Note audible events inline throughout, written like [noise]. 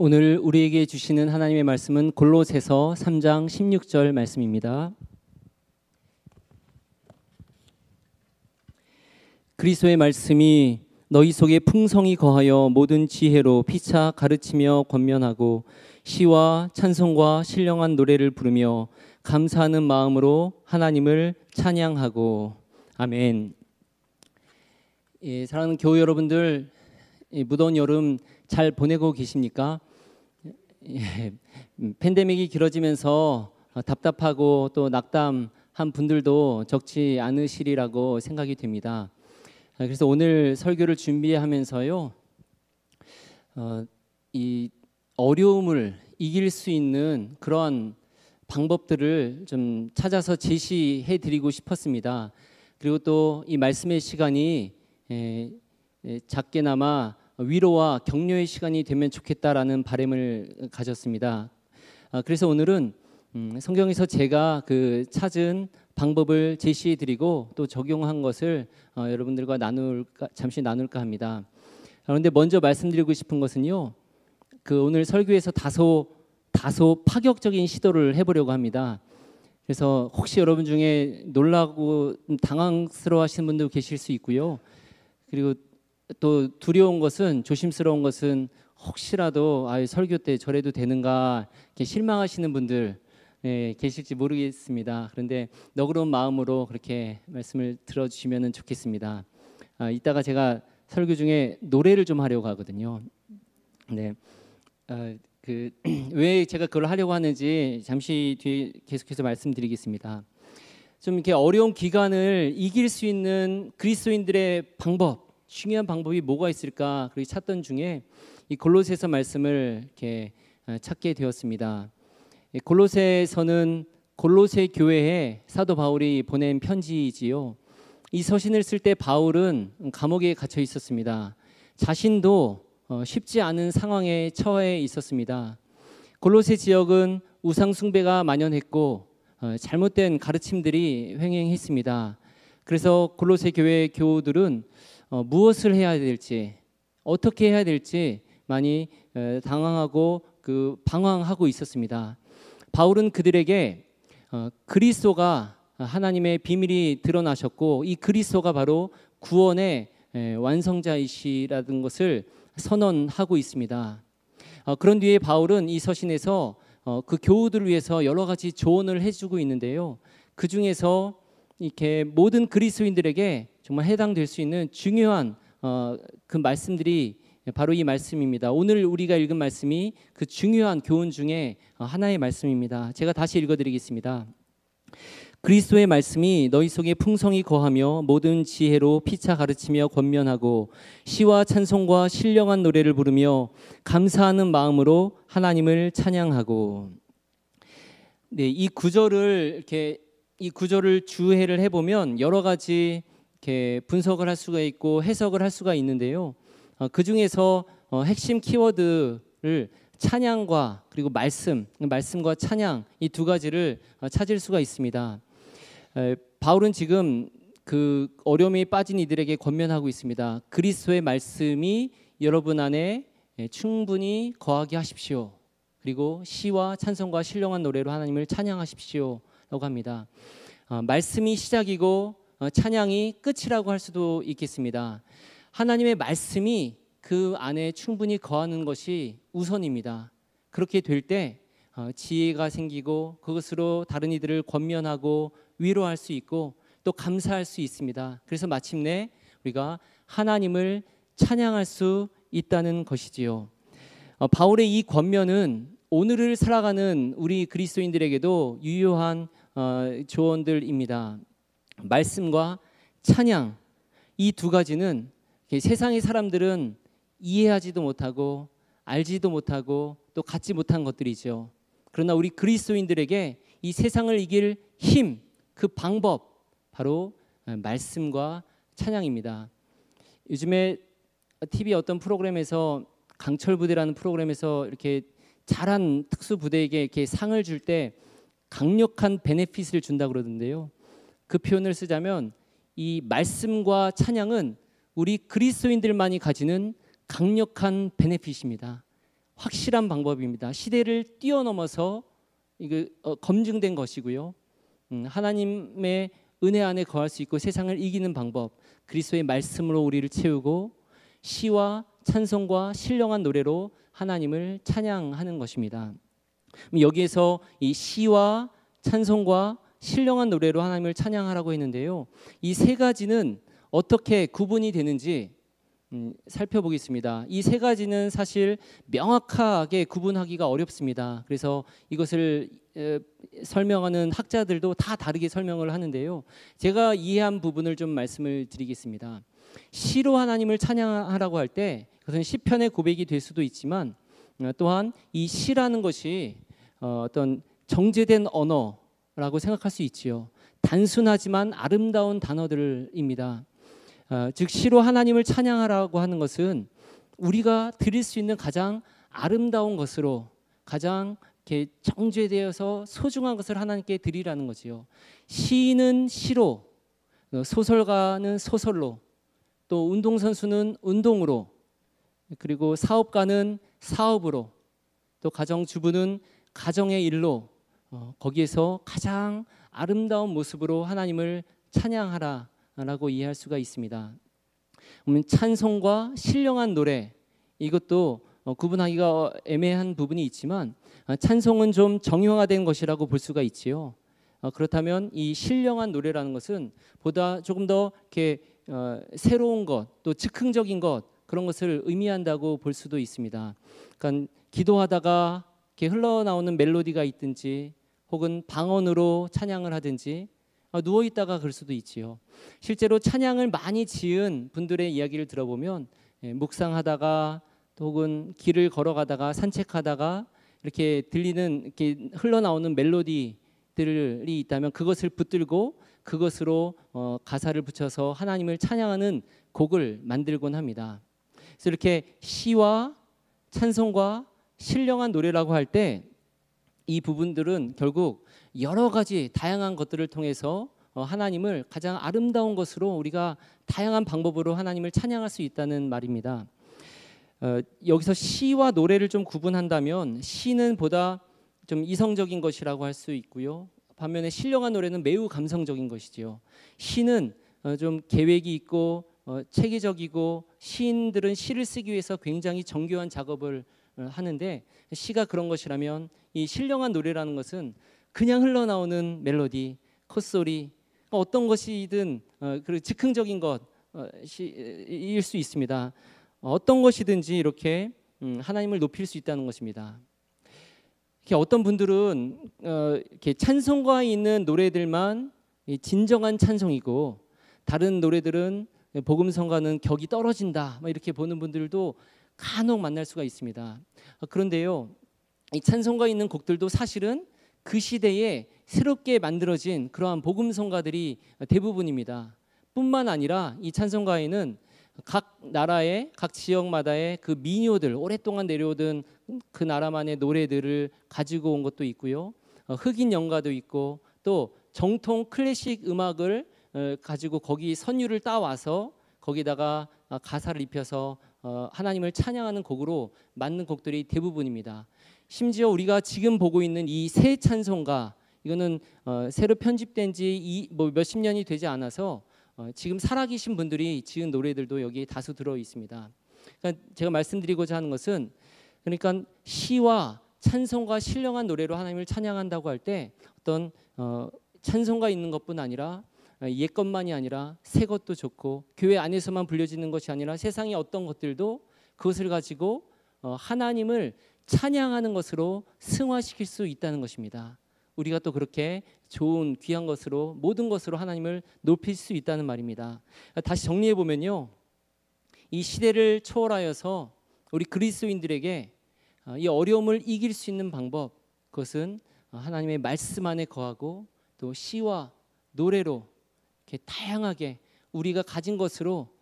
오늘 우리에게 주시는 하나님의 말씀은 골로새서 3장 16절 말씀입니다. 그리스도의 말씀이 너희 속에 풍성히 거하여 모든 지혜로 피차 가르치며 권면하고 시와 찬송과 신령한 노래를 부르며 감사하는 마음으로 하나님을 찬양하고 아멘. 예, 사랑하는 교우 여러분들 무더운 여름 잘 보내고 계십니까? 예, 팬데믹이 길어지면서 답답하고 또 낙담한 분들도 적지 않으시리라고 생각이 됩니다. 아, 그래서 오늘 설교를 준비하면서요, 어, 이 어려움을 이길 수 있는 그러한 방법들을 좀 찾아서 제시해 드리고 싶었습니다. 그리고 또 이 말씀의 시간이 에, 에, 작게나마 위로와 격려의 시간이 되면 좋겠다라는 바람을 가졌습니다. 아, 그래서 오늘은 음, 성경에서 제가 그 찾은 방법을 제시해 드리고 또 적용한 것을 어, 여러분들과 나눌까 잠시 나눌까 합니다. 그런데 먼저 말씀드리고 싶은 것은요. 그 오늘 설교에서 다소 다소 파격적인 시도를 해 보려고 합니다. 그래서 혹시 여러분 중에 놀라고 당황스러워 하시는 분도 계실 수 있고요. 그리고 또 두려운 것은 조심스러운 것은 혹시라도 아 설교 때 저래도 되는가 이렇게 실망하시는 분들 예, 계실지 모르겠습니다. 그런데 너그러운 마음으로 그렇게 말씀을 들어주시면 좋겠습니다. 아, 이따가 제가 설교 중에 노래를 좀 하려고 하거든요. 네, 아, [clears throat] 그왜 제가 그걸 하려고 하는지 잠시 뒤에 계속해서 말씀드리겠습니다. 좀 이렇게 어려운 기간을 이길 수 있는 그리스도인들의 방법 중요한 방법이 뭐가 있을까? 그렇게 찾던 중에 이 골로새서 말씀을 이렇게 어, 찾게 되었습니다. 골로새서는 골로새 교회에 사도 바울이 보낸 편지이지요. 이 서신을 쓸 때 바울은 감옥에 갇혀 있었습니다. 자신도 어, 쉽지 않은 상황에 처해 있었습니다. 골로새 지역은 우상 숭배가 만연했고 어, 잘못된 가르침들이 횡행했습니다. 그래서 골로새 교회 교우들은 어, 무엇을 해야 될지 어떻게 해야 될지 많이 에, 당황하고 그 방황하고 있었습니다. 바울은 그들에게 어, 그리스도가 하나님의 비밀이 드러나셨고 이 그리스도가 바로 구원의 에, 완성자이시라는 것을 선언하고 있습니다. 어, 그런 뒤에 바울은 이 서신에서 어, 그 교우들을 위해서 여러 가지 조언을 해주고 있는데요. 그 중에서 이렇게 모든 그리스도인들에게 정말 해당될 수 있는 중요한 어, 그 말씀들이 바로 이 말씀입니다. 오늘 우리가 읽은 말씀이 그 중요한 교훈 중에 하나의 말씀입니다. 제가 다시 읽어드리겠습니다. 그리스도의 말씀이 너희 속에 풍성히 거하며 모든 지혜로 피차 가르치며 권면하고 시와 찬송과 신령한 노래를 부르며 감사하는 마음으로 하나님을 찬양하고 네, 이 구절을 이렇게 이 구절을 주해를 해보면 여러 가지 이렇게 분석을 할 수가 있고 해석을 할 수가 있는데요. 어, 그 중에서 어, 핵심 키워드를 찬양과 그리고 말씀, 말씀과 찬양 이 두 가지를 어, 찾을 수가 있습니다. 에, 바울은 지금 그 어려움에 빠진 이들에게 권면하고 있습니다. 그리스도의 말씀이 여러분 안에 예, 충분히 거하게 하십시오. 그리고 시와 찬송과 신령한 노래로 하나님을 찬양하십시오. 라고 합니다. 어, 말씀이 시작이고 어, 찬양이 끝이라고 할 수도 있겠습니다. 하나님의 말씀이 그 안에 충분히 거하는 것이 우선입니다. 그렇게 될때 어, 지혜가 생기고 그것으로 다른 이들을 권면하고 위로할 수 있고 또 감사할 수 있습니다. 그래서 마침내 우리가 하나님을 찬양할 수 있다는 것이지요. 바울의 이 권면은 오늘을 살아가는 우리 그리스도인들에게도 유효한 어, 조언들입니다. 말씀과 찬양 이 두 가지는 세상의 사람들은 이해하지도 못하고 알지도 못하고 또 갖지 못한 것들이죠. 그러나 우리 그리스도인들에게 이 세상을 이길 힘, 그 방법 바로 어, 말씀과 찬양입니다. 요즘에 TV 어떤 프로그램에서 강철 부대라는 프로그램에서 이렇게 잘한 특수 부대에게 이렇게 상을 줄 때 강력한 베네핏을 준다 그러던데요. 그 표현을 쓰자면 이 말씀과 찬양은 우리 그리스도인들만이 가지는 강력한 베네핏입니다. 확실한 방법입니다. 시대를 뛰어넘어서 이거 어, 검증된 것이고요. 음, 하나님의 은혜 안에 거할 수 있고 세상을 이기는 방법 그리스도의 말씀으로 우리를 채우고 시와 찬송과 신령한 노래로 하나님을 찬양하는 것입니다. 여기에서 이 시와 찬송과 신령한 노래로 하나님을 찬양하라고 했는데요. 이 세 가지는 어떻게 구분이 되는지 음, 살펴보겠습니다. 이 세 가지는 사실 명확하게 구분하기가 어렵습니다. 그래서 이것을 에, 설명하는 학자들도 다 다르게 설명을 하는데요. 제가 이해한 부분을 좀 말씀을 드리겠습니다. 시로 하나님을 찬양하라고 할 때 그것은 시편의 고백이 될 수도 있지만 어, 또한 이 시라는 것이 어, 어떤 정제된 언어 라고 생각할 수 있지요. 단순하지만 아름다운 단어들입니다. 어, 즉 시로 하나님을 찬양하라고 하는 것은 우리가 드릴 수 있는 가장 아름다운 것으로 가장 정죄되어서 소중한 것을 하나님께 드리라는 거지요. 시인은 시로, 어, 소설가는 소설로, 또 운동선수는 운동으로, 그리고 사업가는 사업으로, 또 가정주부는 가정의 일로 어, 거기에서 가장 아름다운 모습으로 하나님을 찬양하라 라고 이해할 수가 있습니다. 찬송과 신령한 노래 이것도 어, 구분하기가 애매한 부분이 있지만 어, 찬송은 좀 정형화된 것이라고 볼 수가 있지요. 어, 그렇다면 이 신령한 노래라는 것은 보다 조금 더 이렇게 새로운 것, 또 즉흥적인 것 그런 것을 의미한다고 볼 수도 있습니다. 그러니까 기도하다가 이렇게 흘러나오는 멜로디가 있든지 혹은 방언으로 찬양을 하든지 아, 누워 있다가 그럴 수도 있지요. 실제로 찬양을 많이 지은 분들의 이야기를 들어보면 예, 묵상하다가 혹은 길을 걸어가다가 산책하다가 이렇게 들리는 이렇게 흘러나오는 멜로디들이 있다면 그것을 붙들고 그것으로 어, 가사를 붙여서 하나님을 찬양하는 곡을 만들곤 합니다. 그래서 이렇게 시와 찬송과 신령한 노래라고 할 때 이 부분들은 결국 여러 가지 다양한 것들을 통해서 어, 하나님을 가장 아름다운 것으로 우리가 다양한 방법으로 하나님을 찬양할 수 있다는 말입니다. 어, 여기서 시와 노래를 좀 구분한다면 시는 보다 좀 이성적인 것이라고 할 수 있고요. 반면에 신령한 노래는 매우 감성적인 것이지요. 시는 어, 좀 계획이 있고 체계적이고 시인들은 시를 쓰기 위해서 굉장히 정교한 작업을 하는데 시가 그런 것이라면 이 신령한 노래라는 것은 그냥 흘러나오는 멜로디, 콧소리 어떤 것이든 어, 그 즉흥적인 것일 수 있습니다. 어떤 것이든지 이렇게 음, 하나님을 높일 수 있다는 것입니다. 어떤 분들은 어, 이렇게 찬송가 있는 노래들만 진정한 찬송이고 다른 노래들은 복음성과는 격이 떨어진다 이렇게 보는 분들도 간혹 만날 수가 있습니다. 그런데요, 이 찬송가 있는 곡들도 사실은 그 시대에 새롭게 만들어진 그러한 복음성가들이 대부분입니다. 뿐만 아니라 이 찬송가에는 각 나라의 각 지역마다의 그 민요들 오랫동안 내려오던 그 나라만의 노래들을 가지고 온 것도 있고요. 어, 흑인 연가도 있고 또 정통 클래식 음악을 어, 가지고 거기 선율을 따와서 거기다가 어, 가사를 입혀서 하나님을 찬양하는 곡으로 만든 곡들이 대부분입니다. 심지어 우리가 지금 보고 있는 이 새 찬송가 이거는 어, 새로 편집된 지 뭐 몇십 년이 되지 않아서 어, 지금 살아계신 분들이 지은 노래들도 여기 다수 들어 있습니다. 그러니까 제가 말씀드리고자 하는 것은 그러니까 시와 찬송과 신령한 노래로 하나님을 찬양한다고 할 때 어떤 어, 찬송가 있는 것뿐 아니라 어, 옛 것만이 아니라 새 것도 좋고 교회 안에서만 불려지는 것이 아니라 세상의 어떤 것들도 그것을 가지고 어, 하나님을 찬양하는 것으로 승화시킬 수 있다는 것입니다. 우리가 또 그렇게 좋은 귀한 것으로 모든 것으로 하나님을 높일 수 있다는 말입니다. 다시 정리해 보면요. 이 시대를 초월하여서 우리 그리스도인들에게 어, 이 어려움을 이길 수 있는 방법 그것은 하나님의 말씀 안에 거하고 또 시와 노래로 이렇게 다양하게 우리가 가진 것으로 어,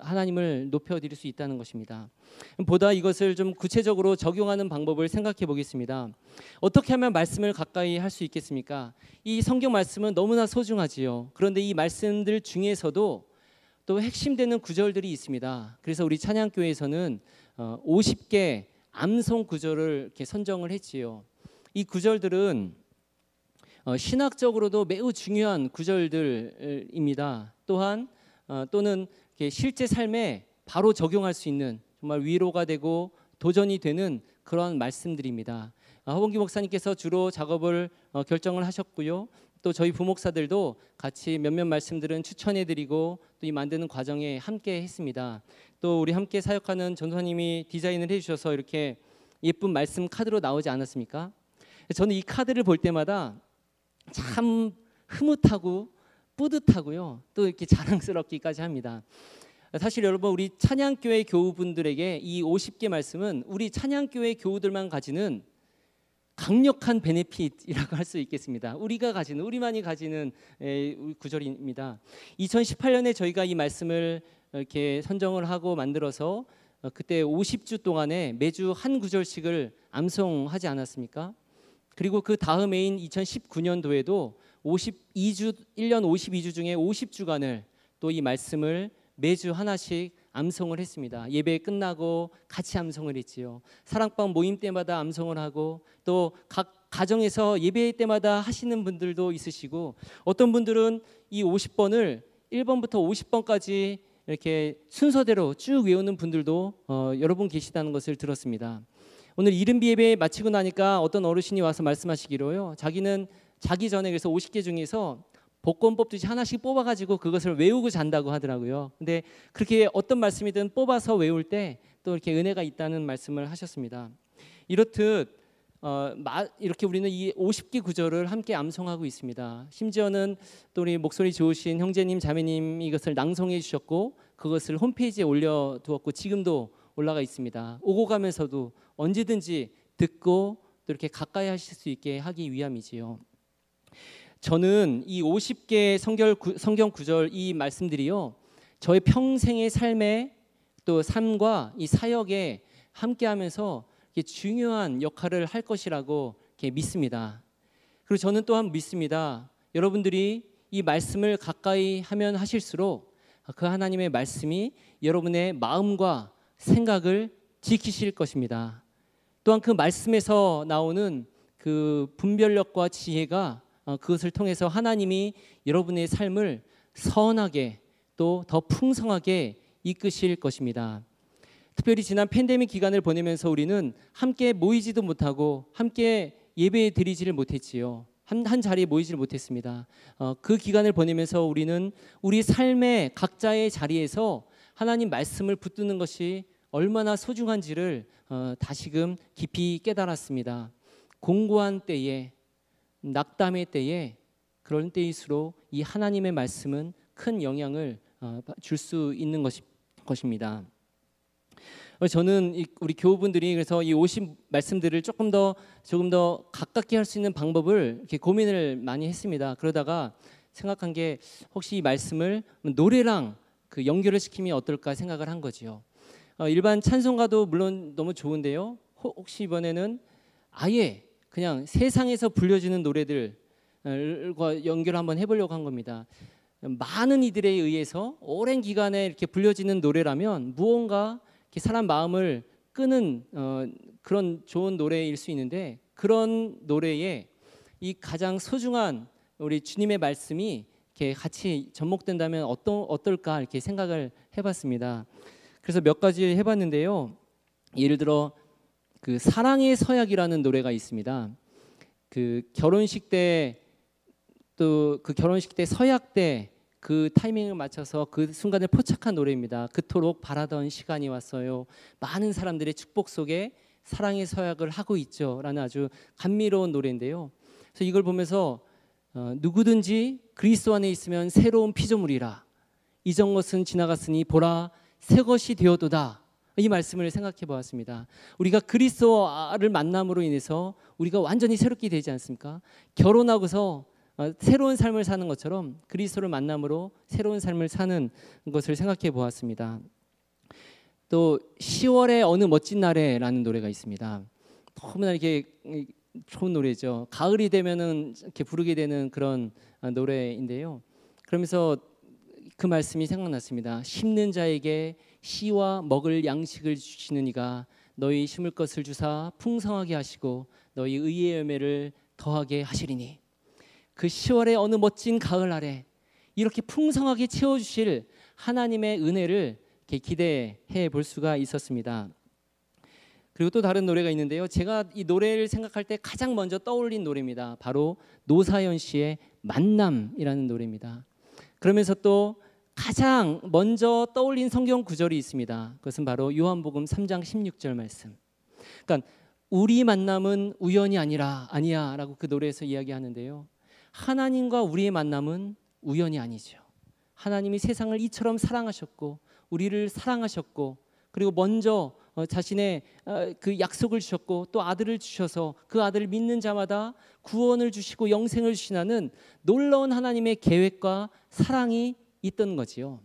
하나님을 높여드릴 수 있다는 것입니다. 보다 이것을 좀 구체적으로 적용하는 방법을 생각해 보겠습니다. 어떻게 하면 말씀을 가까이 할 수 있겠습니까? 이 성경 말씀은 너무나 소중하지요. 그런데 이 말씀들 중에서도 또 핵심되는 구절들이 있습니다. 그래서 우리 찬양교회에서는 50개 어, 암송 구절을 이렇게 선정을 했지요. 이 구절들은 어, 신학적으로도 매우 중요한 구절들입니다. 또한 어, 또는 실제 삶에 바로 적용할 수 있는 정말 위로가 되고 도전이 되는 그런 말씀들입니다. 아, 허봉기 목사님께서 주로 작업을 어, 결정을 하셨고요. 또 저희 부목사들도 같이 몇몇 말씀들은 추천해드리고 또 이 만드는 과정에 함께 했습니다. 또 우리 함께 사역하는 전도사님이 디자인을 해주셔서 이렇게 예쁜 말씀 카드로 나오지 않았습니까? 저는 이 카드를 볼 때마다 참 흐뭇하고 뿌듯하고요. 또 이렇게 자랑스럽기까지 합니다. 사실 여러분 우리 찬양교회 교우분들에게 이 50개 말씀은 우리 찬양교회 교우들만 가지는 강력한 베네핏이라고 할 수 있겠습니다. 우리가 가지는 우리만이 가지는 구절입니다. 2018년에 저희가 이 말씀을 이렇게 선정을 하고 만들어서 어, 그때 50주 동안에 매주 한 구절씩을 암송하지 않았습니까? 그리고 그 다음해인 2019년도에도 52주 1년 52주 중에 50주간을 또 이 말씀을 매주 하나씩 암송을 했습니다. 예배 끝나고 같이 암송을 했지요. 사랑방 모임 때마다 암송을 하고 또 각 가정에서 예배 때마다 하시는 분들도 있으시고 어떤 분들은 이 50번을 1번부터 50번까지 이렇게 순서대로 쭉 외우는 분들도 어, 여러 분 계시다는 것을 들었습니다. 오늘 이른 예배 마치고 나니까 어떤 어르신이 와서 말씀하시기로요. 자기는 자기 전에 그래서 50개 중에서 복권 뽑듯이 하나씩 뽑아가지고 그것을 외우고 잔다고 하더라고요. 근데 그렇게 어떤 말씀이든 뽑아서 외울 때 또 이렇게 은혜가 있다는 말씀을 하셨습니다. 이렇듯 어, 마, 이렇게 우리는 이 50개 구절을 함께 암송하고 있습니다. 심지어는 또 우리 목소리 좋으신 형제님, 자매님 이것을 낭송해 주셨고 그것을 홈페이지에 올려 두었고 지금도 올라가 있습니다. 오고 가면서도 언제든지 듣고 또 이렇게 가까이 하실 수 있게 하기 위함이지요. 저는 이 50개 성결 성경 구절 이 말씀들이요. 저의 평생의 삶에 또 삶과 이 사역에 함께하면서 중요한 역할을 할 것이라고 믿습니다. 그리고 저는 또한 믿습니다. 여러분들이 이 말씀을 가까이 하면 하실수록 그 하나님의 말씀이 여러분의 마음과 생각을 지키실 것입니다. 또한 그 말씀에서 나오는 그 분별력과 지혜가 어, 그것을 통해서 하나님이 여러분의 삶을 선하게 또 더 풍성하게 이끄실 것입니다. 특별히 지난 팬데믹 기간을 보내면서 우리는 함께 모이지도 못하고 함께 예배 드리지를 못했지요. 한, 한 자리에 모이지를 못했습니다. 어, 그 기간을 보내면서 우리는 우리 삶의 각자의 자리에서 하나님 말씀을 붙드는 것이 얼마나 소중한지를 어, 다시금 깊이 깨달았습니다. 공고한 때에 낙담의 때에 그런 때일수록 이 하나님의 말씀은 큰 영향을 어, 줄수 있는 것이, 것입니다. 저는 우리 교우분들이 그래서 이 오신 말씀들을 조금 더 조금 더 가깝게 할 수 있는 방법을 이렇게 고민을 많이 했습니다. 그러다가 생각한 게 혹시 이 말씀을 노래랑 그 연결을 시키면 어떨까 생각을 한 거지요. 어, 일반 찬송가도 물론 너무 좋은데요. 혹시 이번에는 아예 그냥 세상에서 불려지는 노래들과 연결 한번 해보려고 한 겁니다. 많은 이들에 의해서 오랜 기간에 이렇게 불려지는 노래라면 무언가 사람 마음을 끄는 어, 그런 좋은 노래일 수 있는데 그런 노래에 이 가장 소중한 우리 주님의 말씀이 이렇게 같이 접목된다면 어떤 어떨까 이렇게 생각을 해봤습니다. 그래서 몇 가지 해봤는데요. 예를 들어 그 사랑의 서약이라는 노래가 있습니다. 그 결혼식 때 또 그 결혼식 때 서약 때 그 타이밍을 맞춰서 그 순간을 포착한 노래입니다. 그토록 바라던 시간이 왔어요. 많은 사람들의 축복 속에 사랑의 서약을 하고 있죠라는 아주 감미로운 노래인데요. 그래서 이걸 보면서 어, 누구든지 그리스도 안에 있으면 새로운 피조물이라 이전 것은 지나갔으니 보라 새 것이 되어도다. 이 말씀을 생각해 보았습니다. 우리가 그리스도를 만남으로 인해서 우리가 완전히 새롭게 되지 않습니까? 결혼하고서 어, 새로운 삶을 사는 것처럼 그리스도를 만남으로 새로운 삶을 사는 것을 생각해 보았습니다. 또 10월의 어느 멋진 날에라는 노래가 있습니다. 너무나 이렇게 좋은 노래죠. 가을이 되면은 이렇게 부르게 되는 그런 어, 노래인데요. 그러면서 그 말씀이 생각났습니다. 심는 자에게 씨와 먹을 양식을 주시는 이가 너희 심을 것을 주사 풍성하게 하시고 너희 의의 열매를 더하게 하시리니 그 10월의 어느 멋진 가을 아래 이렇게 풍성하게 채워 주실 하나님의 은혜를 기대해 볼 수가 있었습니다. 그리고 또 다른 노래가 있는데요. 제가 이 노래를 생각할 때 가장 먼저 떠올린 노래입니다. 바로 노사연 씨의 만남이라는 노래입니다. 그러면서 또 가장 먼저 떠올린 성경 구절이 있습니다. 그것은 바로 요한복음 3장 16절 말씀. 그러니까 우리 만남은 우연이 아니라 아니야라고 그 노래에서 이야기하는데요. 하나님과 우리의 만남은 우연이 아니죠. 하나님이 세상을 이처럼 사랑하셨고 우리를 사랑하셨고 그리고 먼저 어, 자신의 어, 그 약속을 주셨고 또 아들을 주셔서 그 아들을 믿는 자마다 구원을 주시고 영생을 주시나는 놀라운 하나님의 계획과 사랑이 있던 거지요.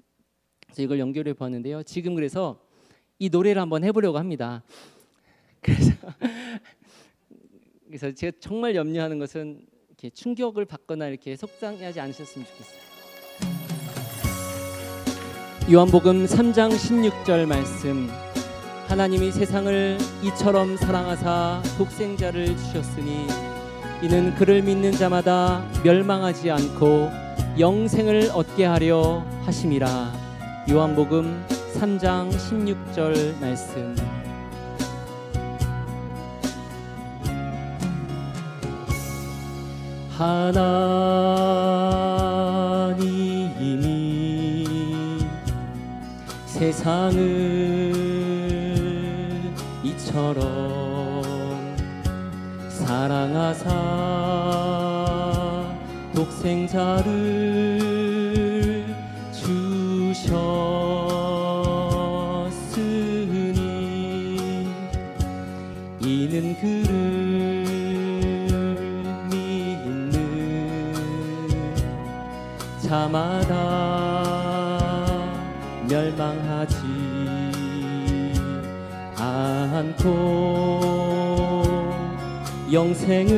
그래서 이걸 연결해 보았는데요. 지금 그래서 이 노래를 한번 해보려고 합니다. 그래서 [laughs] 그래서 제가 정말 염려하는 것은 이렇게 충격을 받거나 이렇게 속상해하지 않으셨으면 좋겠어요. 요한복음 3장 16절 말씀 하나님이 세상을 이처럼 사랑하사 독생자를 주셨으니 이는 그를 믿는 자마다 멸망하지 않고 영생을 얻게 하려 하심이라. 요한복음 3장 16절 말씀. 하나님이 세상을 이처럼 사랑하사 독생자 자마다 멸망하지 않고 영생을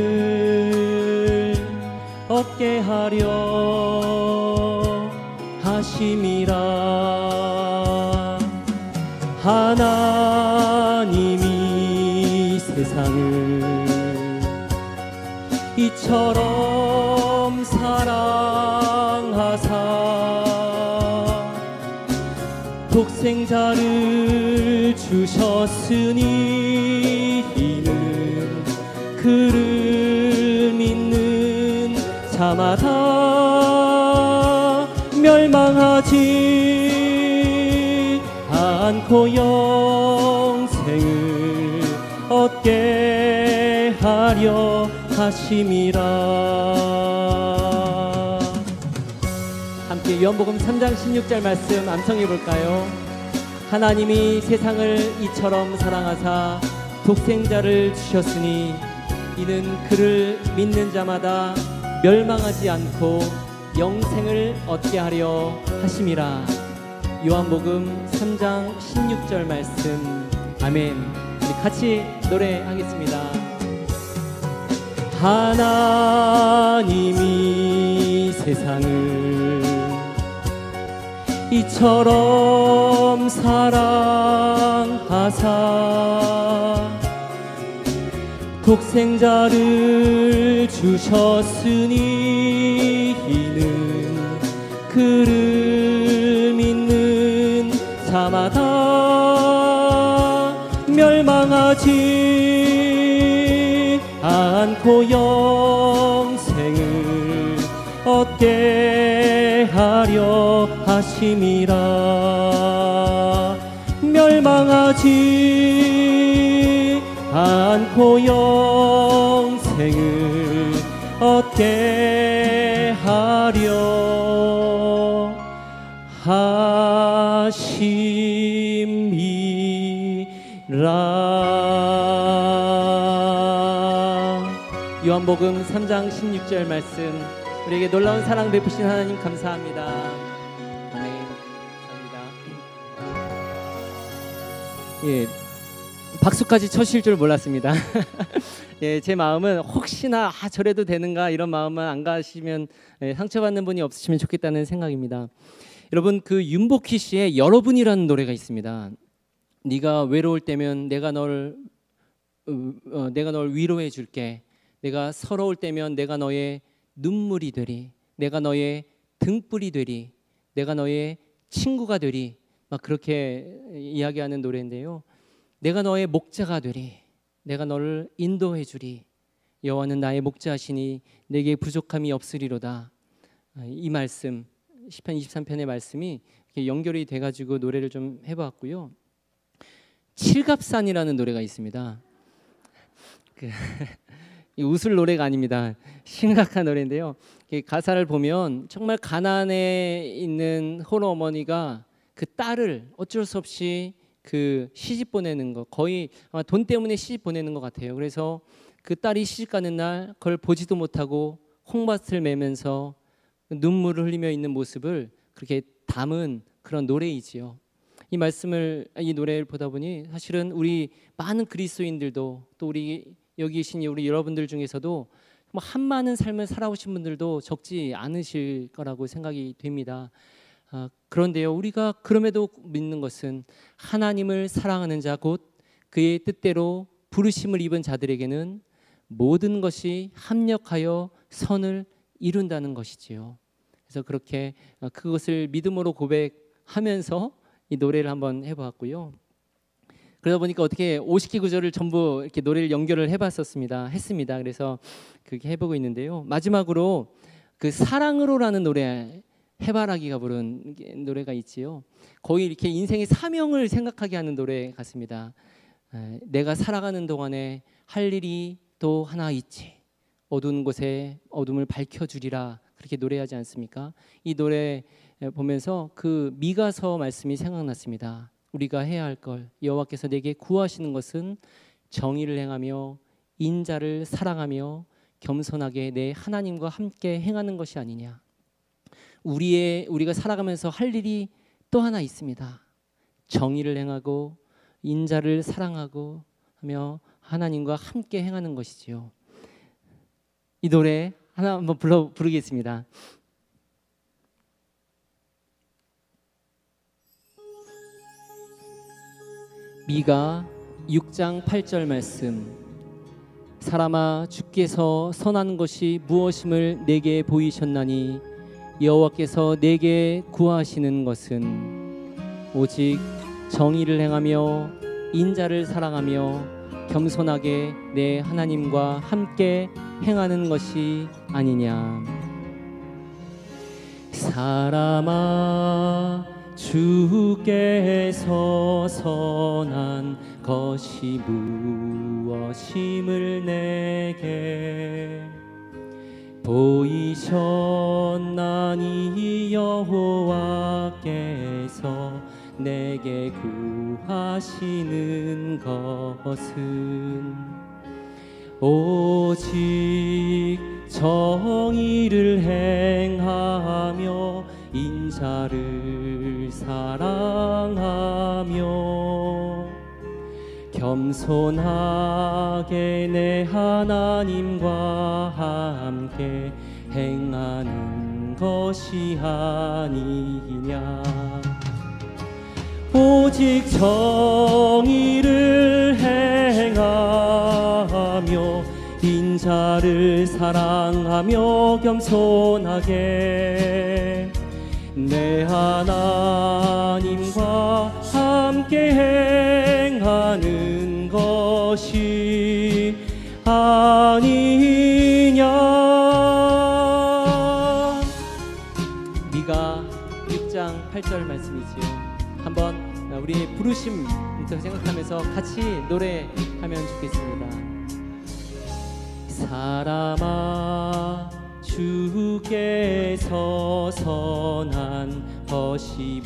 얻게 하려 하심이라. 하나님이 세상을 이처럼 독생자를 주셨으니 이는 그를 믿는 자마다 멸망하지 않고 영생을 얻게 하려 하심이라 함께 요한복음 3장 16절 말씀 암송해 볼까요? 하나님이 세상을 이처럼 사랑하사 독생자를 주셨으니 이는 그를 믿는 자마다 멸망하지 않고 영생을 얻게 하려 하심이라. 요한복음 3장 16절 말씀. 아멘. 같이 노래하겠습니다. 하나님이 세상을 이처럼 사랑하사 독생자를 주셨으니 이는 그를 믿는 자마다 멸망하지 않고 영생을 얻게 하려 하심이라. 멸망하지 않고 영생을 얻게 하려 하심이라. 요한복음 3장 16절 말씀. 우리에게 놀라운 사랑 베푸신 하나님 감사합니다. 예, 박수까지 쳐실 줄 몰랐습니다. [laughs] 예, 제 마음은 혹시나 아, 저래도 되는가 이런 마음만 안 가시면 예, 상처받는 분이 없으시면 좋겠다는 생각입니다. 여러분 그 윤복희 씨의 여러분이라는 노래가 있습니다. 네가 외로울 때면 내가 널 어, 어, 내가 널 위로해 줄게. 내가 서러울 때면 내가 너의 눈물이 되리. 내가 너의 등불이 되리. 내가 너의 친구가 되리. 막 그렇게 이야기하는 노래인데요. 내가 너의 목자가 되리. 내가 너를 인도해 주리. 여호와는 나의 목자시니 내게 부족함이 없으리로다. 아, 이 말씀 시편 23편의 말씀이 연결이 돼 가지고 노래를 좀 해 봤고요. 칠갑산이라는 노래가 있습니다. 그 [laughs] 웃을 노래가 아닙니다. 심각한 노래인데요. 가사를 보면 정말 가난에 있는 홀로 어머니가 그 딸을 어쩔 수 없이 그 시집 보내는 거 거의 아마 돈 때문에 시집 보내는 것 같아요. 그래서 그 딸이 시집 가는 날 그걸 보지도 못하고 홍밭을 매면서 눈물을 흘리며 있는 모습을 그렇게 담은 그런 노래이지요. 이 말씀을 이 노래를 보다 보니 사실은 우리 많은 그리스도인들도 또 우리 여기 계신 우리 여러분들 중에서도 뭐 한 많은 삶을 살아오신 분들도 적지 않으실 거라고 생각이 됩니다. 아, 그런데요, 우리가 그럼에도 믿는 것은 하나님을 사랑하는 자 곧 그의 뜻대로 부르심을 입은 자들에게는 모든 것이 합력하여 선을 이룬다는 것이지요. 그래서 그렇게 어, 그것을 믿음으로 고백하면서 이 노래를 한번 해보았고요. 그러다 보니까 어떻게 50기 구절을 전부 이렇게 노래를 연결을 해봤었습니다. 했습니다. 그래서 그렇게 해보고 있는데요. 마지막으로 그 사랑으로라는 노래 해바라기가 부른 노래가 있지요. 거의 이렇게 인생의 사명을 생각하게 하는 노래 같습니다. 내가 살아가는 동안에 할 일이 또 하나 있지. 어두운 곳에 어둠을 밝혀주리라 그렇게 노래하지 않습니까? 이 노래 보면서 그 미가서 말씀이 생각났습니다. 우리가 해야 할 걸 여호와께서 내게 구하시는 것은 정의를 행하며 인자를 사랑하며 겸손하게 내 하나님과 함께 행하는 것이 아니냐. 우리의 우리가 살아가면서 할 일이 또 하나 있습니다. 정의를 행하고 인자를 사랑하고 하며 하나님과 함께 행하는 것이지요. 이 노래 하나 한번 불러 부르겠습니다. 미가 6장 8절 말씀 사람아 주께서 선한 것이 무엇임을 내게 보이셨나니 여호와께서 내게 구하시는 것은 오직 정의를 행하며 인자를 사랑하며 겸손하게 내 하나님과 함께 행하는 것이 아니냐. 사람아 주께서 선한 것이 무엇임을 내게 보이셨나니 여호와께서 내게 구하시는 것은 오직 정의를 행하며 인자를 사랑하며 겸손하게 내 하나님과 함께 행하는 것이 아니냐. 오직 정의를 행하며 인자를 사랑하며 겸손하게 내 하나 8절 말씀이지요. 한번 우리 부르심부터 생각하면서 같이 노래하면 좋겠습니다. 사람아 주께서 선한 것이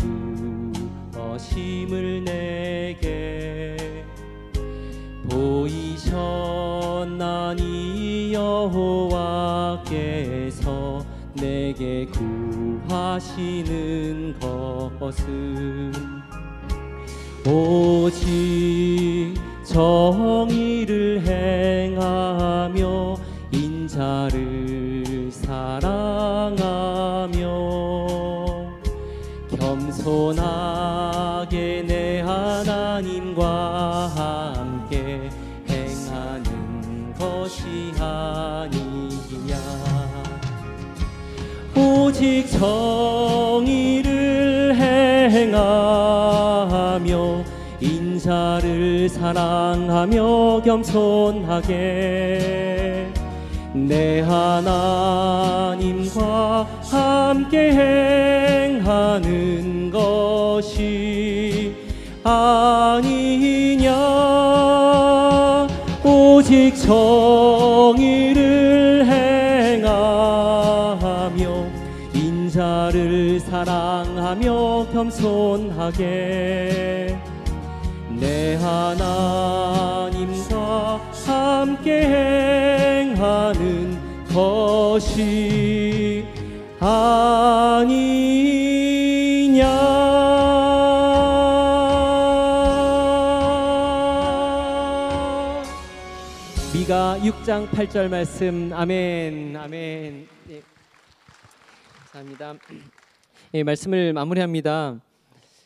무엇임을 내게? 보이셨나니 여호와께서 내게 구하시는 것은 오직 정의를 행하며 인자를 사랑하며 겸손하게 내 하나님과 함께 행하는 것이 아니냐. 오직 정의를 행하며 인자를 사랑하며 겸손하게 내 하나님과 함께 행하는 것이 아니냐. 미가 6장 8절 말씀. 아멘. 아멘. 예. 감사합니다. [clears throat] 예, 말씀을 마무리합니다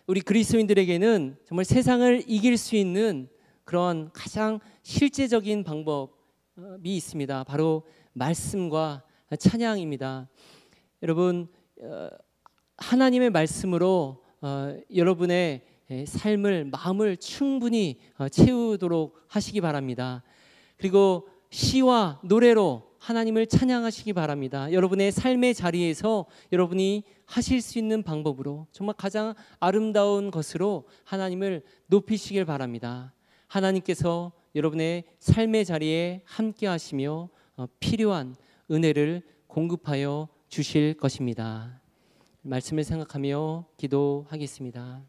우리 그리스도인들에게는 정말 세상을 이길 수 있는 그런 가장 실제적인 방법이 있습니다. 바로 말씀과 찬양입니다. 여러분 어, 하나님의 말씀으로 어, 여러분의 삶을 마음을 충분히 어, 채우도록 하시기 바랍니다. 그리고 시와 노래로 하나님을 찬양하시기 바랍니다. 여러분의 삶의 자리에서 여러분이 하실 수 있는 방법으로 정말 가장 아름다운 것으로 하나님을 높이시길 바랍니다. 하나님께서 여러분의 삶의 자리에 함께 하시며 어, 필요한 은혜를 공급하여 주실 것입니다. 말씀을 생각하며 기도하겠습니다.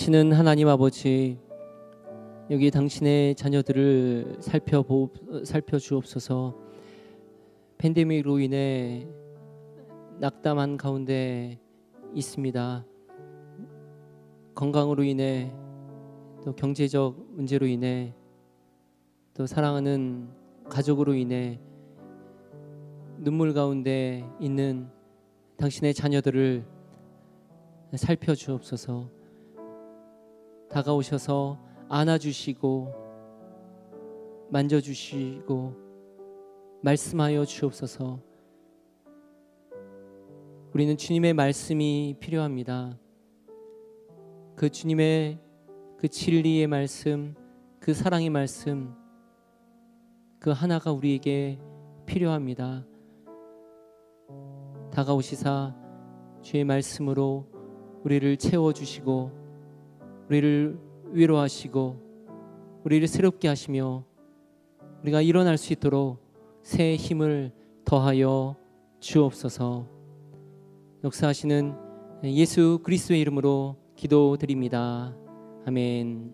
신은 하나님 아버지 여기 당신의 자녀들을 살펴보 살펴주옵소서 팬데믹으로 인해 낙담한 가운데 있습니다. 건강으로 인해 또 경제적 문제로 인해 또 사랑하는 가족으로 인해 눈물 가운데 있는 당신의 자녀들을 살펴주옵소서. 다가오셔서 안아주시고 만져주시고 말씀하여 주옵소서. 우리는 주님의 말씀이 필요합니다. 그 주님의 그 진리의 말씀, 그 사랑의 말씀, 그 하나가 우리에게 필요합니다. 다가오시사 주의 말씀으로 우리를 채워주시고 우리를 위로하시고 우리를 새롭게 하시며 우리가 일어날 수 있도록 새 힘을 더하여 주옵소서. 역사하시는 예수 그리스도의 이름으로 기도드립니다. 아멘.